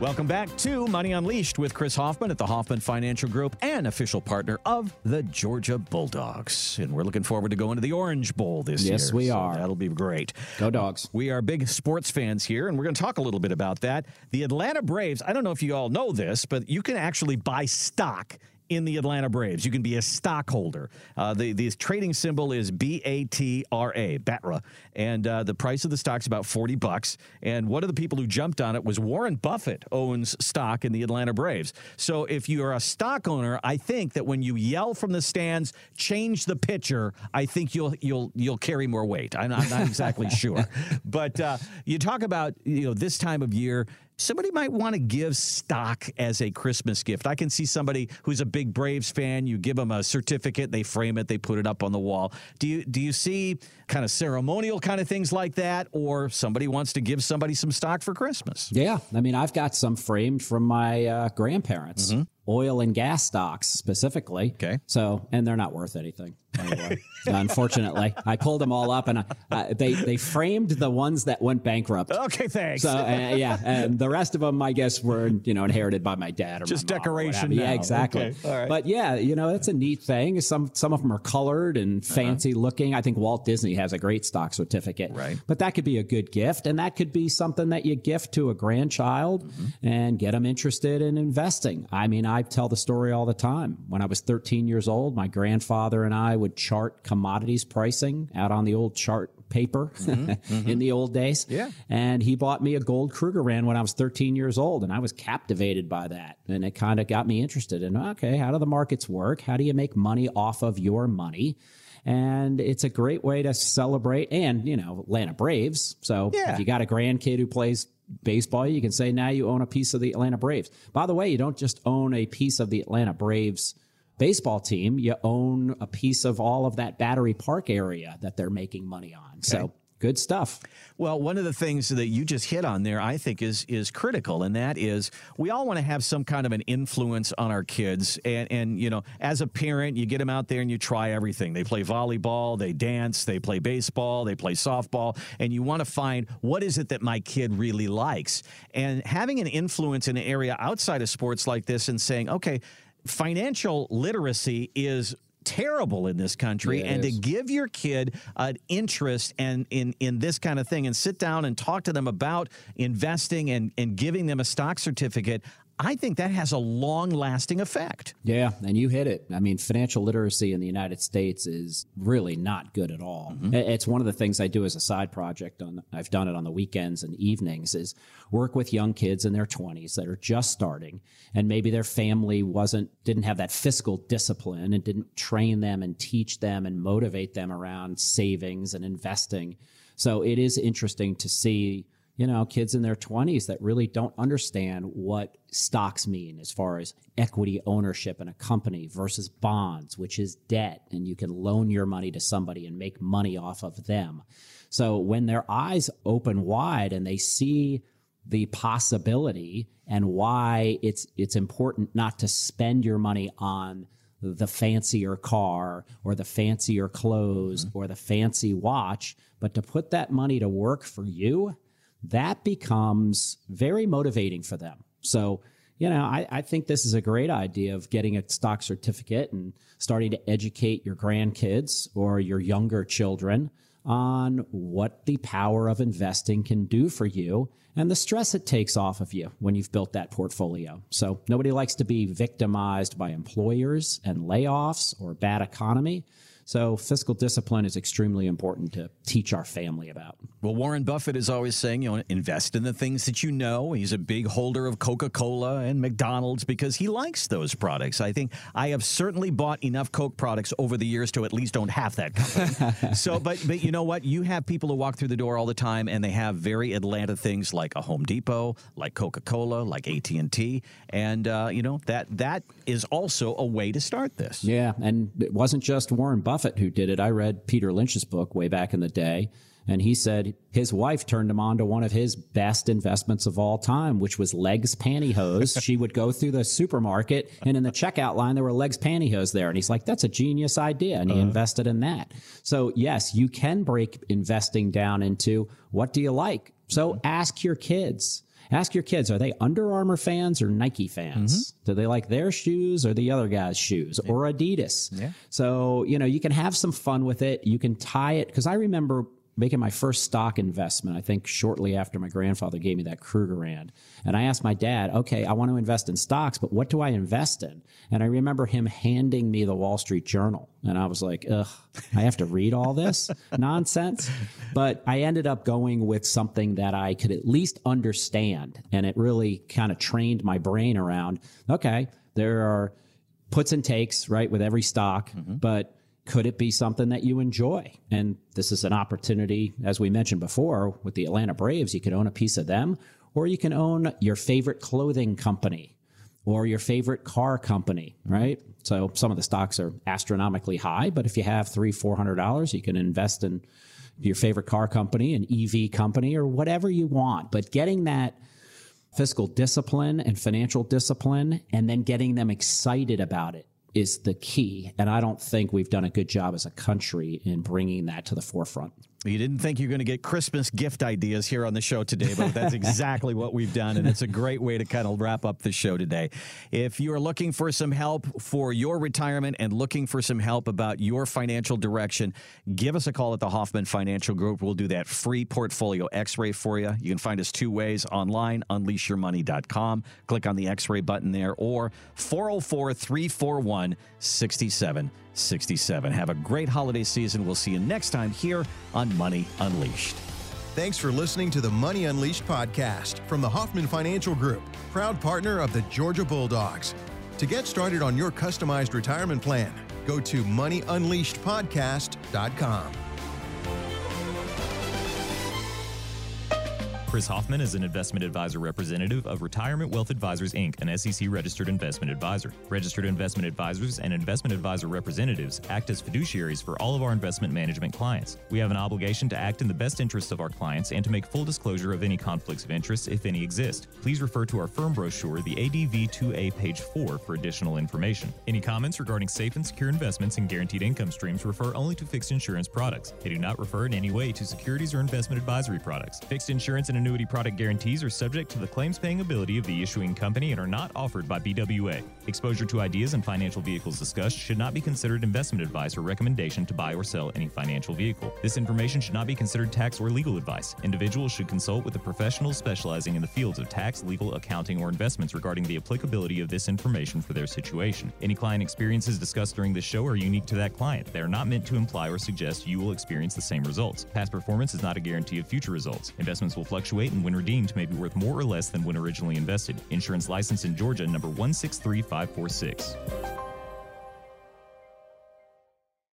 Welcome back to Money Unleashed with Chris Hoffman at the Hoffman Financial Group and official partner of the Georgia Bulldogs. And we're looking forward to going to the Orange Bowl this year. Yes, we so are. That'll be great. Go Dogs. We are big sports fans here, and we're going to talk a little bit about that. The Atlanta Braves, I don't know if you all know this, but you can actually buy stock in the Atlanta Braves. You can be a stockholder. Uh, the, the trading symbol is B A T R A, BATRA. And uh, the price of the stock's about 40 bucks. And one of the people who jumped on it was Warren Buffett owns stock in the Atlanta Braves. So if you are a stock owner, I think that when you yell from the stands, change the pitcher, I think you'll you'll you'll carry more weight. I'm not, I'm not exactly sure. But uh, you talk about, you know, this time of year, somebody might want to give stock as a Christmas gift. I can see somebody who's a big Braves fan. You give them a certificate, they frame it, they put it up on the wall. Do you do you see kind of ceremonial kind of things like that, or somebody wants to give somebody some stock for Christmas? Yeah, I mean, I've got some framed from my uh, grandparents, oil and gas stocks specifically. Okay. So, and they're not worth anything. Anyway, unfortunately, I pulled them all up, and I, uh, they they framed the ones that went bankrupt. Okay, thanks. So uh, yeah, and the rest of them, I guess, were you know inherited by my dad or Just my mom or decoration. Yeah, exactly. Okay, all right. But yeah, you know, it's a neat thing. Some some of them are colored and Uh-huh. fancy looking. I think Walt Disney has a great stock certificate. Right. But that could be a good gift, and that could be something that you gift to a grandchild Mm-hmm. and get them interested in investing. I mean, I tell the story all the time. When I was 13 years old, my grandfather and I would chart commodities pricing out on the old chart paper in the old days. Mm-hmm. Yeah. And he bought me a gold Krugerrand when I was 13 years old, and I was captivated by that. And it kind of got me interested in okay, how do the markets work? How do you make money off of your money? And it's a great way to celebrate and, you know, Atlanta Braves. So Yeah. if you got a grandkid who plays baseball, you can say now you own a piece of the Atlanta Braves. By the way, you don't just own a piece of the Atlanta Braves baseball team, you own a piece of all of that Battery Park area that they're making money on. So good stuff. Well, one of the things that you just hit on there, I think, is is critical, and that is we all want to have some kind of an influence on our kids. And and you know, as a parent, you get them out there and you try everything. They play volleyball, they dance, they play baseball, they play softball, and you want to find what is it that my kid really likes. And having an influence in an area outside of sports like this, and saying, okay, financial literacy is terrible in this country Yeah, and to give your kid an interest and in in this kind of thing and sit down and talk to them about investing and and giving them a stock certificate I think that has a long lasting effect. Yeah, and you hit it. I mean, financial literacy in the United States is really not good at all. Mm-hmm. I- It's one of the things I do as a side project. On I've done it on the weekends and evenings. Is work with young kids in their twenties that are just starting, and maybe their family wasn't didn't have that fiscal discipline and didn't train them and teach them and motivate them around savings and investing. So it is interesting to see you know, kids in their 20s that really don't understand what stocks mean as far as equity ownership in a company versus bonds, which is debt, and you can loan your money to somebody and make money off of them. So when their eyes open wide and they see the possibility and why it's it's important not to spend your money on the fancier car or the fancier clothes mm-hmm. or the fancy watch, but to put that money to work for you, that becomes very motivating for them. So, you know, I, I think this is a great idea of getting a stock certificate and starting to educate your grandkids or your younger children on what the power of investing can do for you and the stress it takes off of you when you've built that portfolio. So nobody likes to be victimized by employers and layoffs or bad economy. So fiscal discipline is extremely important to teach our family about. Well, Warren Buffett is always saying, you know, invest in the things that you know. He's a big holder of Coca Cola and McDonald's because he likes those products. I think I have certainly bought enough Coke products over the years to at least own half that company. so, but but you know what? You have people who walk through the door all the time, and they have very Atlanta things like a Home Depot, like Coca Cola, like AT and T, and uh, you know that that is also a way to start this. Yeah, and it wasn't just Warren Buffett who did it. I read Peter Lynch's book way back in the day, and he said his wife turned him on to one of his best investments of all time, which was L'eggs pantyhose. she would go through the supermarket, and in the checkout line there were L'eggs pantyhose there, and he's like, "That's a genius idea," and he uh-huh. invested in that. So yes, you can break investing down into what do you like. So mm-hmm. ask your kids Ask your kids, are they Under Armour fans or Nike fans? Mm-hmm. Do they like their shoes or the other guy's shoes yeah. or Adidas? Yeah. So, you know, you can have some fun with it. You can tie it because I remember making my first stock investment, I think shortly after my grandfather gave me that Krugerrand. And I asked my dad, okay, I want to invest in stocks, but what do I invest in? And I remember him handing me the Wall Street Journal. And I was like, ugh, I have to read all this nonsense. But I ended up going with something that I could at least understand. And it really kind of trained my brain around, okay, there are puts and takes, right, with every stock, mm-hmm. but could it be something that you enjoy? And this is an opportunity, as we mentioned before, with the Atlanta Braves, you can own a piece of them, or you can own your favorite clothing company or your favorite car company, right? So some of the stocks are astronomically high, but if you have three, four hundred dollars, you can invest in your favorite car company, an EV company, or whatever you want. But getting that fiscal discipline and financial discipline and then getting them excited about it is the key. And I don't think we've done a good job as a country in bringing that to the forefront. You didn't think you're going to get Christmas gift ideas here on the show today, but that's exactly what we've done. And it's a great way to kind of wrap up the show today. If you are looking for some help for your retirement and looking for some help about your financial direction, give us a call at the Hoffman Financial Group. We'll do that free portfolio x ray for you. You can find us two ways online, unleashyourmoney.com. Click on the x ray button there, or 404 341 67 67. Have a great holiday season. We'll see you next time here on Money Unleashed. Thanks for listening to the Money Unleashed podcast from the Hoffman Financial Group, proud partner of the Georgia Bulldogs. To get started on your customized retirement plan, go to moneyunleashedpodcast.com. Chris Hoffman is an investment advisor representative of Retirement Wealth Advisors Inc., an SEC registered investment advisor. Registered investment advisors and investment advisor representatives act as fiduciaries for all of our investment management clients. We have an obligation to act in the best interests of our clients and to make full disclosure of any conflicts of interest, if any exist. Please refer to our firm brochure, the ADV 2A, page 4, for additional information. Any comments regarding safe and secure investments and guaranteed income streams refer only to fixed insurance products. They do not refer in any way to securities or investment advisory products. Fixed insurance and annuity product guarantees are subject to the claims paying ability of the issuing company and are not offered by BWA. Exposure to ideas and financial vehicles discussed should not be considered investment advice or recommendation to buy or sell any financial vehicle. This information should not be considered tax or legal advice. Individuals should consult with a professional specializing in the fields of tax, legal, accounting, or investments regarding the applicability of this information for their situation. Any client experiences discussed during this show are unique to that client. They are not meant to imply or suggest you will experience the same results. Past performance is not a guarantee of future results. Investments will fluctuate fluctuate and when redeemed may be worth more or less than when originally invested. Insurance license in Georgia number 163546.